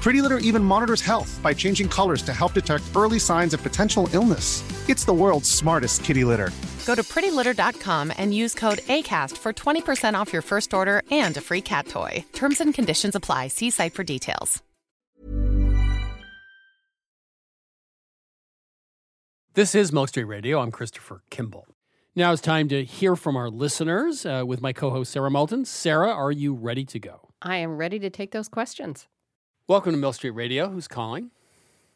Pretty Litter even monitors health by changing colors to help detect early signs of potential illness. It's the world's smartest kitty litter.
Go to prettylitter.com and use code ACAST for 20% off your first order and a free cat toy. Terms and conditions apply. See site for details.
This is Milk Street Radio. I'm Christopher Kimball. Now it's time to hear from our listeners uh, with my co host, Sara Moulton. Sara, are you ready to go?
I am ready to take those questions.
Welcome to Milk Street Radio. Who's calling?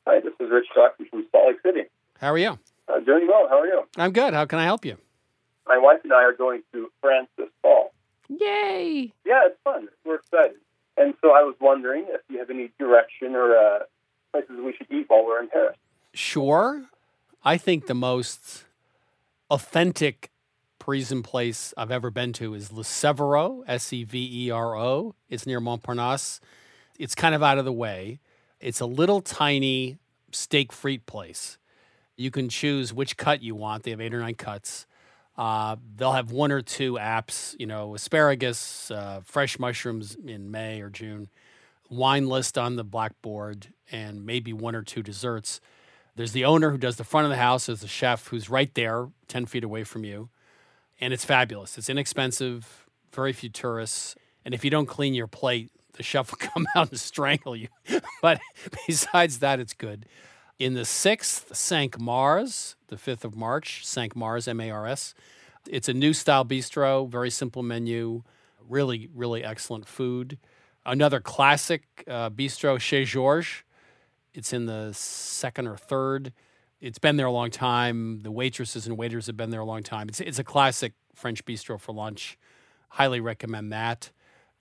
Hi, this is Rich talking from Salt Lake City.
How are you?
Uh, doing well. How are you?
I'm good. How can I help you?
My wife and I are going to France this fall.
Yay!
Yeah, it's fun. We're excited. And so I was wondering if you have any direction or uh, places we should eat while we're in Paris.
Sure. I think the most authentic Parisian place I've ever been to is Le Severo, S E V E R O. It's near Montparnasse. It's kind of out of the way. It's a little tiny steak frite place. You can choose which cut you want. They have eight or nine cuts. Uh, they'll have one or two apps, you know, asparagus, uh, fresh mushrooms in May or June, wine list on the blackboard, and maybe one or two desserts. There's the owner who does the front of the house. There's the chef who's right there, 10 feet away from you. And it's fabulous. It's inexpensive, very few tourists. And if you don't clean your plate, the chef will come out and strangle you. but besides that, it's good. In the 6th, Cinq-Mars, the 5th of March, Cinq-Mars, M A R S. It's a new style bistro, very simple menu, really, really excellent food. Another classic uh, bistro, Chez Georges. It's in the second or third. It's been there a long time. The waitresses and waiters have been there a long time. It's, it's a classic French bistro for lunch. Highly recommend that.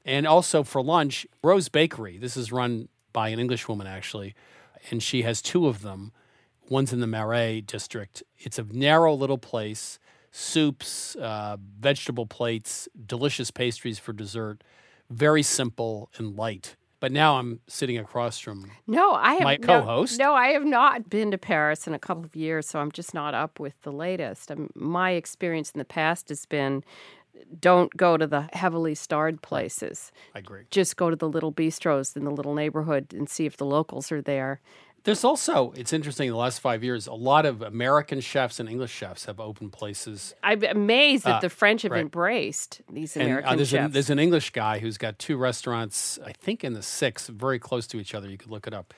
And also for lunch, Rose Bakery. This is run by an English woman, actually, and she has two of them. One's in the Marais district. It's a narrow little place, soups, uh, vegetable plates, delicious pastries for dessert. Very simple and light. But now I'm sitting across from
No, I have
my co-host.
No, I have not been to Paris in a couple of years, so I'm just not up with the latest. Um my experience in the past has been don't go to the heavily starred places.
I agree.
Just go to the little bistros in the little neighborhood and see if the locals are there.
There's also, it's interesting, the last five years, a lot of American chefs and English chefs have opened places.
I'm amazed that
Uh,
the French have
right.
embraced these
And
American
uh, there's,
chefs.
there's an English guy who's got two restaurants, I think in the six, very close to each other. You could look it up.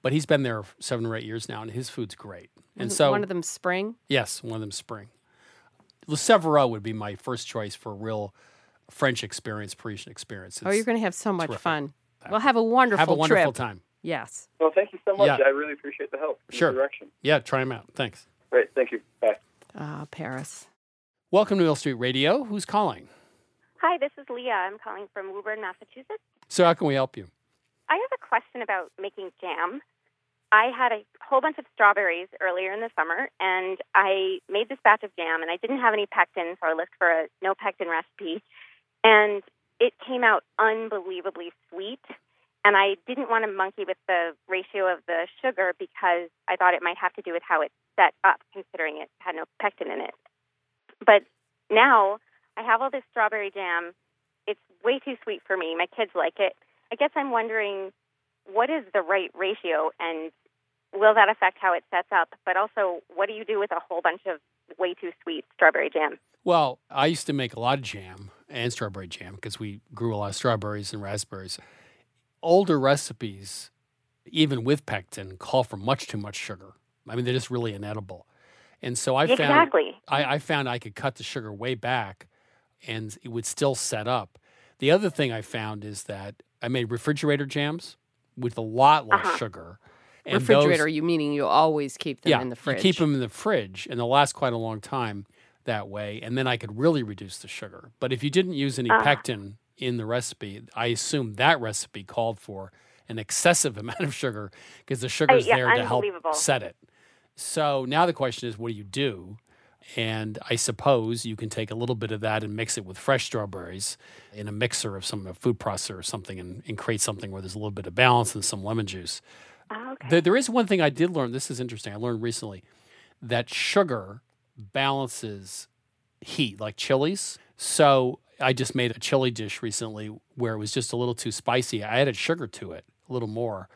But he's been there seven or eight years now, and his food's great. And so,
one of them spring.
yes, one of them spring. Le Severo would be my first choice for a real French experience, Parisian experience.
oh, you're going to have so much
terrific.
fun. We'll have a wonderful
Have a wonderful
trip.
time.
Yes.
Well, thank you so much.
Yeah.
I really appreciate the help. and the
Sure.
direction.
Yeah, try them out. Thanks.
Great. Thank you. Bye.
Ah, Paris.
Welcome to Milk Street Radio. Who's calling?
Hi, this is Leah. I'm calling from Woburn, Massachusetts.
So, how can we help you?
I have a question about making jam. I had a whole bunch of strawberries earlier in the summer, and I made this batch of jam, and I didn't have any pectin, so I looked for a no pectin recipe, and it came out unbelievably sweet. And I didn't want to monkey with the ratio of the sugar because I thought it might have to do with how it's set up, considering it had no pectin in it. But now I have all this strawberry jam. It's way too sweet for me. My kids like it. I guess I'm wondering what is the right ratio and will that affect how it sets up? But also, what do you do with a whole bunch of way too sweet strawberry jam?
Well, I used to make a lot of jam, and strawberry jam because we grew a lot of strawberries and raspberries. Older recipes, even with pectin, call for much too much sugar. I mean, they're just really inedible. And so I found I, I found I could cut the sugar way back, and it would still set up. The other thing I found is that I made refrigerator jams with a lot less
Uh-huh.
sugar. And those-
Refrigerator, you meaning you always keep them
yeah,
in the fridge?
You keep them in the fridge, and they'll last quite a long time that way. And then I could really reduce the sugar. But if you didn't use any
Ah.
pectin in the recipe, I assume that recipe called for an excessive amount of sugar because the sugar's
yeah,
there to help set it. So now the question is, what do you do? And I suppose you can take a little bit of that and mix it with fresh strawberries in a mixer of some a food processor or something and, and create something where there's a little bit of balance and some lemon juice. Ah, there, there is one thing I did learn. This is interesting. I learned recently that sugar balances heat, like chilies. So I just made a chili dish recently where it was just a little too spicy. I added sugar to it, a little more,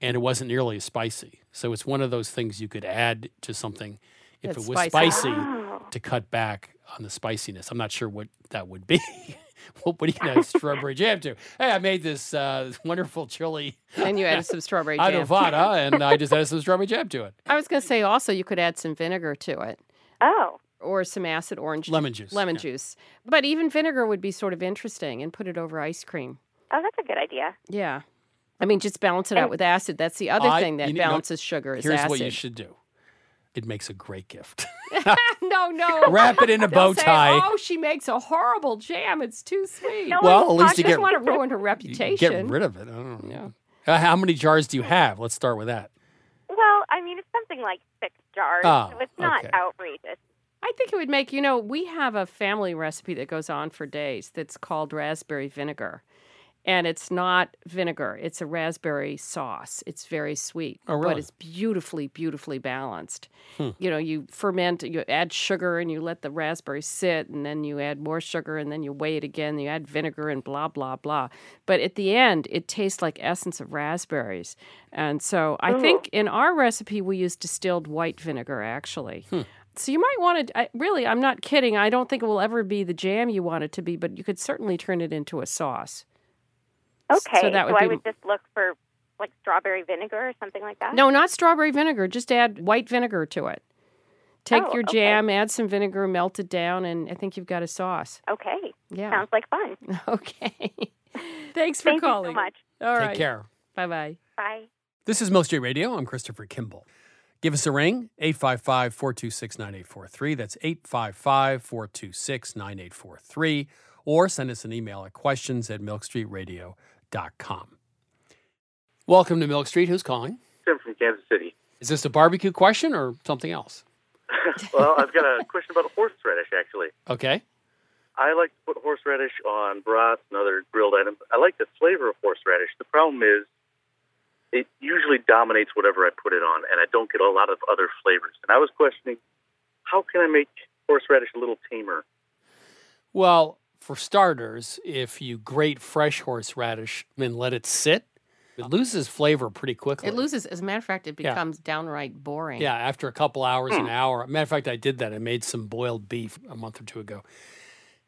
and it wasn't nearly as spicy. So it's one of those things you could add to something if
That's
it was
spicy.
spicy
Oh.
to cut back on the spiciness. I'm not sure what that would be. what, what are you going to add strawberry jam to? Hey, I made this uh, wonderful chili.
And you added some strawberry jam.
Adovada, and I just added some strawberry jam to it.
I was going to say also you could add some vinegar to it.
Oh.
Or some acid orange
Lemon juice,
Lemon
yeah.
juice. But even vinegar would be sort of interesting and put it over ice cream.
Oh, that's a good idea.
Yeah. I mean, just balance it out with acid. That's the other
I-
thing that
you know-
balances sugar is
Here's
acid.
what you should do. It makes a great gift.
no, no.
Wrap it in a
They'll
bow
say,
tie.
oh, she makes a horrible jam. It's too sweet.
Well, at least
I
you
just
get-
want to ruin her reputation.
Get rid of it. I don't know. Uh, how many jars do you have? Let's start with that.
Well, I mean, it's something like six jars,
Oh,
so it's not
okay.
outrageous.
I think it would make, you know, we have a family recipe that goes on for days that's called raspberry vinegar. And it's not vinegar, it's a raspberry sauce. It's very sweet,
Oh, really?
but it's beautifully, beautifully balanced.
Hmm.
You know, you ferment, you add sugar and you let the raspberry sit, and then you add more sugar, and then you weigh it again, you add vinegar, and blah, blah, blah. But at the end, it tastes like essence of raspberries. And so I
Oh.
think in our recipe, we use distilled white vinegar, actually.
Hmm.
So you might want to, I, really, I'm not kidding. I don't think it will ever be the jam you want it to be, but you could certainly turn it into a sauce.
Okay,
So that would
I
be-
would just look for like strawberry vinegar or something like that.
No, not strawberry vinegar. Just add white vinegar to it. Take
Oh,
your
okay.
jam, add some vinegar, melt it down, and I think you've got a sauce.
Okay.
Yeah.
Sounds like fun.
Okay. Thanks for
Thank
calling.
you so much.
All
Take
right.
care.
Bye bye.
Bye.
This is Milk Street Radio. I'm Christopher Kimball. Give us a ring, 855 426 9843. That's 855 426 9843. Or send us an email at questions at milkstreetradio.com. Welcome to Milk Street. Who's calling?
Tim from Kansas City.
Is this a barbecue question or something else?
well, I've got a question about horseradish, actually.
Okay.
I like to put horseradish on broths and other grilled items. I like the flavor of horseradish. The problem is it usually dominates whatever I put it on, and I don't get a lot of other flavors. And I was questioning, how can I make horseradish a little tamer?
Well, for starters, if you grate fresh horseradish and let it sit, it loses flavor pretty quickly.
It loses, as a matter of fact, it
Yeah.
becomes downright boring.
Yeah, after a couple hours, an mm. hour. Matter of fact, I did that. I made some boiled beef a month or two ago,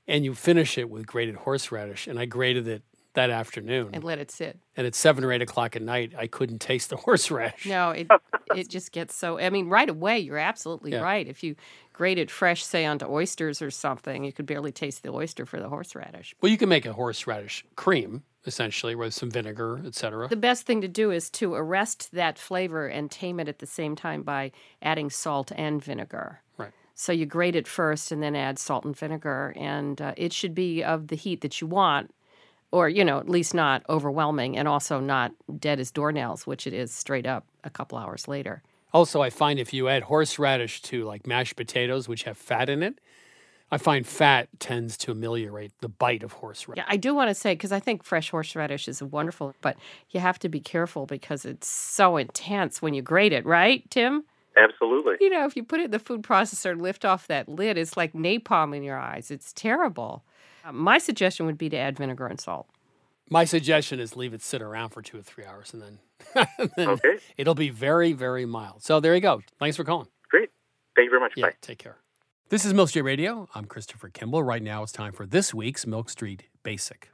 and you finish it with grated horseradish. And I grated it that afternoon.
And let it sit.
And at seven or eight o'clock at night, I couldn't taste the horseradish.
No, it it just gets so. I mean, right away, you're absolutely
Yeah.
right. If you grate it fresh, say onto oysters or something, you could barely taste the oyster for the horseradish.
Well, you can make a horseradish cream essentially with some vinegar, etc.
The best thing to do is to arrest that flavor and tame it at the same time by adding salt and vinegar.
Right.
So you grate it first and then add salt and vinegar, and uh, it should be of the heat that you want, or you know, at least not overwhelming, and also not dead as doornails, which it is straight up a couple hours later.
Also, I find if you add horseradish to like mashed potatoes, which have fat in it, I find fat tends to ameliorate the bite of horseradish.
Yeah, I do want to say because I think fresh horseradish is wonderful, but you have to be careful because it's so intense when you grate it, right, Tim?
Absolutely.
You know, if you put it in the food processor and lift off that lid, it's like napalm in your eyes. It's terrible. Uh, my suggestion would be to add vinegar and salt.
My suggestion is leave it sit around for two or three hours, and then, and then
Okay.
it'll be very, very mild. So there you go. Thanks for calling.
Great. Thank you very much.
Yeah,
Bye.
take care. This is Milk Street Radio. I'm Christopher Kimball. Right now it's time for this week's Milk Street Basic.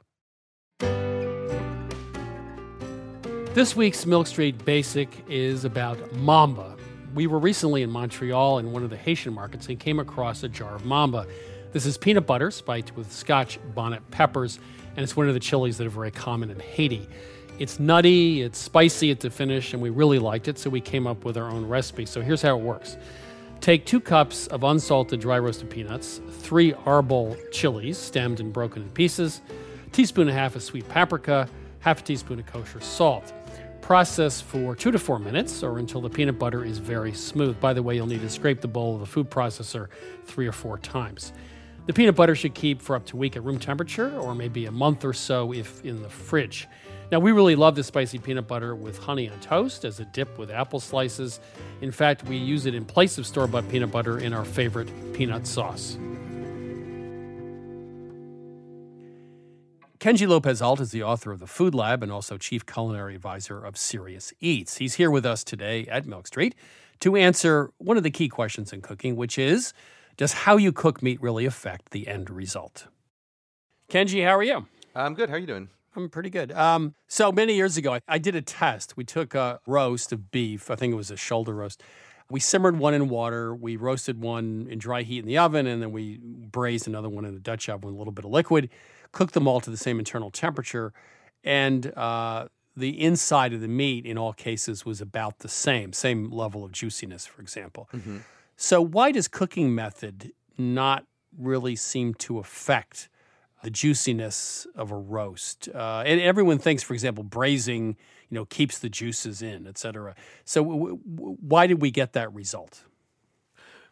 This week's Milk Street Basic is about mamba. We were recently in Montreal in one of the Haitian markets and came across a jar of mamba. This is peanut butter spiked with scotch bonnet peppers, and it's one of the chilies that are very common in Haiti. It's nutty, it's spicy at the finish, and we really liked it, so we came up with our own recipe. So here's how it works Take two cups of unsalted dry roasted peanuts, three arbol chilies stemmed and broken in pieces, teaspoon and a half of sweet paprika, half a teaspoon of kosher salt. Process for two to four minutes or until the peanut butter is very smooth. By the way, you'll need to scrape the bowl of the food processor three or four times. The peanut butter should keep for up to a week at room temperature or maybe a month or so if in the fridge. Now, we really love the spicy peanut butter with honey on toast as a dip with apple slices. In fact, we use it in place of store bought peanut butter in our favorite peanut sauce. Kenji Lopez Alt is the author of The Food Lab and also chief culinary advisor of Serious Eats. He's here with us today at Milk Street to answer one of the key questions in cooking, which is Does how you cook meat really affect the end result? Kenji, how are you?
I'm good. How are you doing?
I'm pretty good. Um, so many years ago, I, I did a test. We took a roast of beef, I think it was a shoulder roast. We simmered one in water. We roasted one in dry heat in the oven, and then we braised another one in a Dutch oven with a little bit of liquid cooked them all to the same internal temperature, and uh, the inside of the meat in all cases was about the same, same level of juiciness, for example.
Mm-hmm.
So, why does cooking method not really seem to affect the juiciness of a roast? Uh, and everyone thinks, for example, braising, you know, keeps the juices in, et cetera. So, w- w- why did we get that result?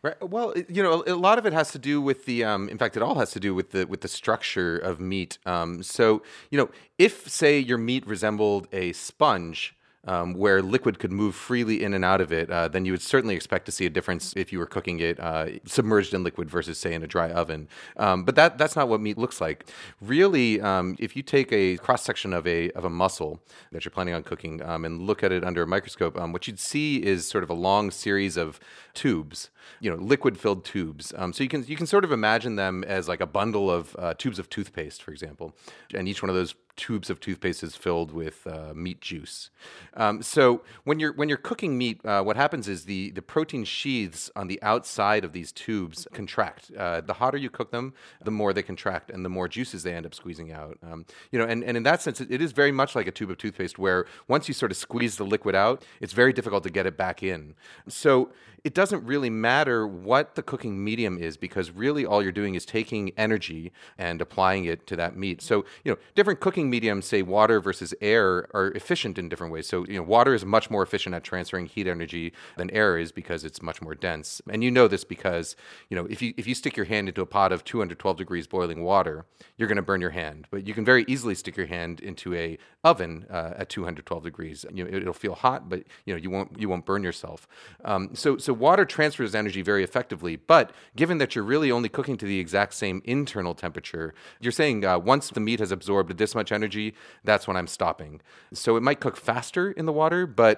Right. Well, you know, a lot of it has to do with the. Um, in fact, it all has to do with the with the structure of meat. Um, so, you know, if say your meat resembled a sponge. Um, where liquid could move freely in and out of it, uh, then you would certainly expect to see a difference if you were cooking it uh, submerged in liquid versus, say, in a dry oven. Um, but that that's not what meat looks like. Really, um, if you take a cross section of a of a muscle that you're planning on cooking um, and look at it under a microscope, um, what you'd see is sort of a long series of tubes, you know, liquid filled tubes. Um, so you can you can sort of imagine them as like a bundle of uh, tubes of toothpaste, for example, and each one of those tubes of toothpaste is filled with uh, meat juice. Um, so when you're when you're cooking meat, uh, what happens is the the protein sheaths on the outside of these tubes contract. Uh, the hotter you cook them, the more they contract, and the more juices they end up squeezing out. Um, you know, and, and in that sense, it, it is very much like a tube of toothpaste, where once you sort of squeeze the liquid out, it's very difficult to get it back in. So it doesn't really matter what the cooking medium is because really all you're doing is taking energy and applying it to that meat. So, you know, different cooking mediums, say water versus air, are efficient in different ways. So, you know, water is much more efficient at transferring heat energy than air is because it's much more dense. And you know this because, you know, if you if you stick your hand into a pot of 212 degrees boiling water, you're going to burn your hand. But you can very easily stick your hand into a oven uh, at 212 degrees. You know, it'll feel hot, but you know, you won't you won't burn yourself. Um, so so water transfers energy very effectively. But given that you're really only cooking to the exact same internal temperature, you're saying uh, once the meat has absorbed this much energy, that's when I'm stopping. So it might cook faster in the water, but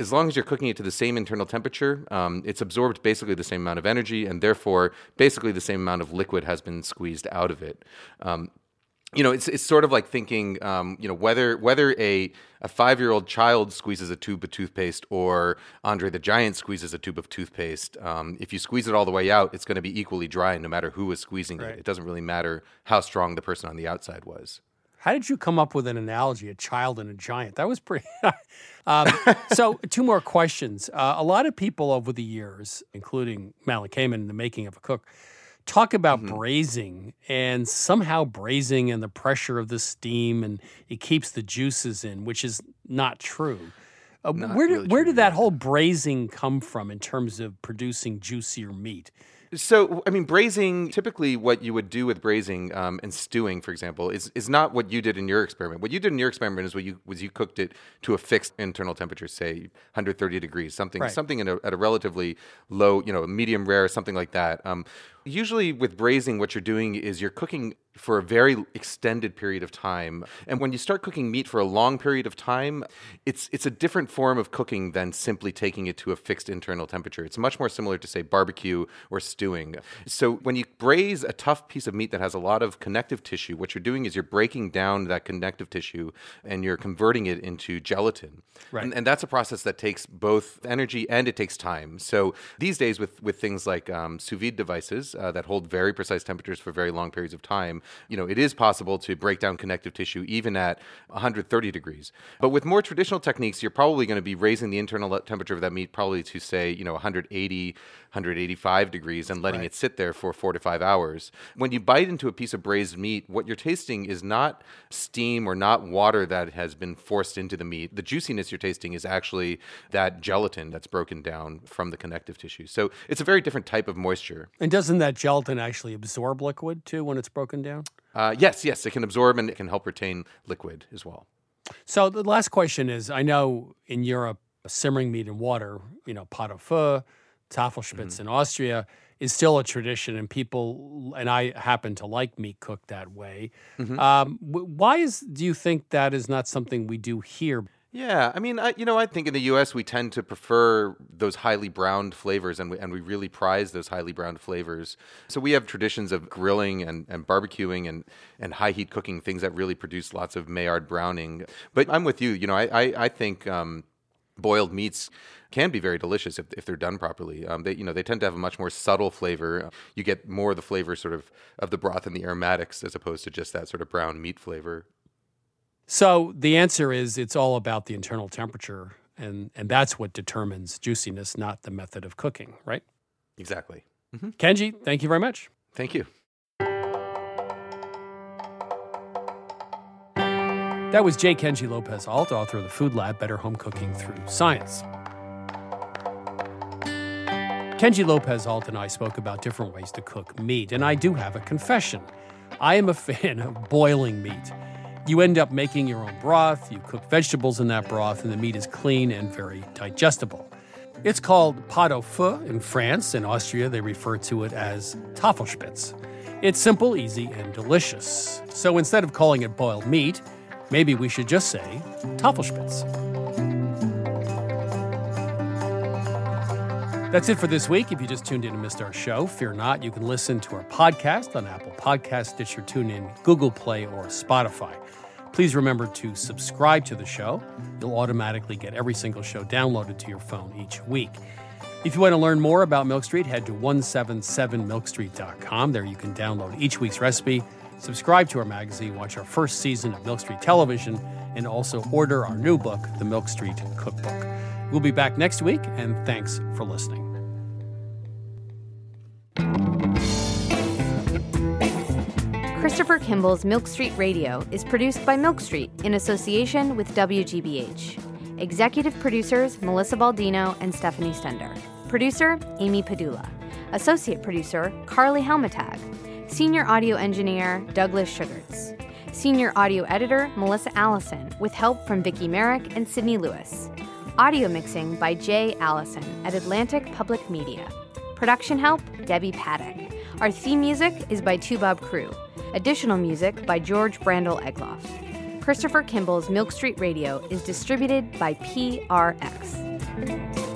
as long as you're cooking it to the same internal temperature, um, it's absorbed basically the same amount of energy, and therefore, basically the same amount of liquid has been squeezed out of it. Um, you know, it's it's sort of like thinking, um, you know, whether whether a a five year old child squeezes a tube of toothpaste or Andre the Giant squeezes a tube of toothpaste. Um, if you squeeze it all the way out, it's going to be equally dry, no matter who is squeezing
Right.
it. It doesn't really matter how strong the person on the outside was.
How did you come up with an analogy, a child and a giant? That was pretty. um, so, two more questions. Uh, a lot of people over the years, including Madeleine Kamman in the making of a cook, talk about
Mm-hmm.
braising and somehow braising and the pressure of the steam and it keeps the juices in, which is not true. Uh,
Not
where did,
really
where did that whole braising come from in terms of producing juicier meat?
So, I mean, braising, typically what you would do with braising um, and stewing, for example, is, is not what you did in your experiment. What you did in your experiment is what you was you cooked it to a fixed internal temperature, say 130 degrees, something
Right.
something in a, at a relatively low, you know, medium rare, something like that. Um, Usually, with braising, what you're doing is you're cooking for a very extended period of time. And when you start cooking meat for a long period of time, it's it's a different form of cooking than simply taking it to a fixed internal temperature. It's much more similar to say barbecue or stewing. So when you braise a tough piece of meat that has a lot of connective tissue, what you're doing is you're breaking down that connective tissue and you're converting it into gelatin.
Right.
And, and that's a process that takes both energy and it takes time. So these days with with things like um, sous vide devices uh, that hold very precise temperatures for very long periods of time, you know, it is possible to break down connective tissue even at 130 degrees. But with more traditional techniques, you're probably going to be raising the internal temperature of that meat probably to say, you know, 180, 185 degrees and letting
Right.
it sit there for four to five hours. When you bite into a piece of braised meat, what you're tasting is not steam or not water that has been forced into the meat. The juiciness you're tasting is actually that gelatin that's broken down from the connective tissue. So it's a very different type of moisture.
And doesn't that gelatin actually absorb liquid too when it's broken down?
Uh, yes, yes, it can absorb and it can help retain liquid as well.
So the last question is I know in Europe, simmering meat in water, you know, pot au feu, Tafelspitz in Austria is still a tradition, and people, and I happen to like meat cooked that way.
Mhm.
Um, why is, do you think that is not something we do here?
Yeah, I mean, I, you know, I think in the U.S. we tend to prefer those highly browned flavors, and we, and we really prize those highly browned flavors. So we have traditions of grilling and, and barbecuing and, and high heat cooking, things that really produce lots of Maillard browning. But I'm with you. You know, I I, I think um, boiled meats can be very delicious if, if they're done properly. Um, they you know they tend to have a much more subtle flavor. You get more of the flavor sort of of the broth and the aromatics as opposed to just that sort of brown meat flavor.
So the answer is it's all about the internal temperature, and, and that's what determines juiciness, not the method of cooking, right?
Exactly. Mm-hmm.
Kenji, thank you very much.
Thank you.
That was J. Kenji Lopez Alt, author of The Food Lab Better Home Cooking Through Science. Kenji Lopez Alt and I spoke about different ways to cook meat, and I do have a confession. I am a fan of boiling meat. You end up making your own broth, you cook vegetables in that broth, and the meat is clean and very digestible. It's called pot au feu in France. In Austria, they refer to it as Tafelspitz. It's simple, easy, and delicious. So instead of calling it boiled meat, maybe we should just say Tafelspitz. That's it for this week. If you just tuned in and missed our show, fear not. You can listen to our podcast on Apple Podcasts, Stitcher, TuneIn, Google Play, or Spotify. Please remember to subscribe to the show. You'll automatically get every single show downloaded to your phone each week. If you want to learn more about Milk Street, head to 177milkstreet.com. There you can download each week's recipe, subscribe to our magazine, watch our first season of Milk Street Television, and also order our new book, The Milk Street Cookbook. We'll be back next week, and thanks for listening.
Christopher Kimball's Milk Street Radio is produced by Milk Street in association with WGBH. Executive producers Melissa Baldino and Stephanie Stender. Producer Amy Padula. Associate producer Carly Helmetag. Senior audio engineer Douglas Sugars. Senior audio editor Melissa Allison with help from Vicki Merrick and Sydney Lewis. Audio mixing by Jay Allison at Atlantic Public Media. Production help Debbie Paddock. Our theme music is by Toubab Krewe. Additional music by George Brandl Egloff. Christopher Kimball's Milk Street Radio is distributed by PRX.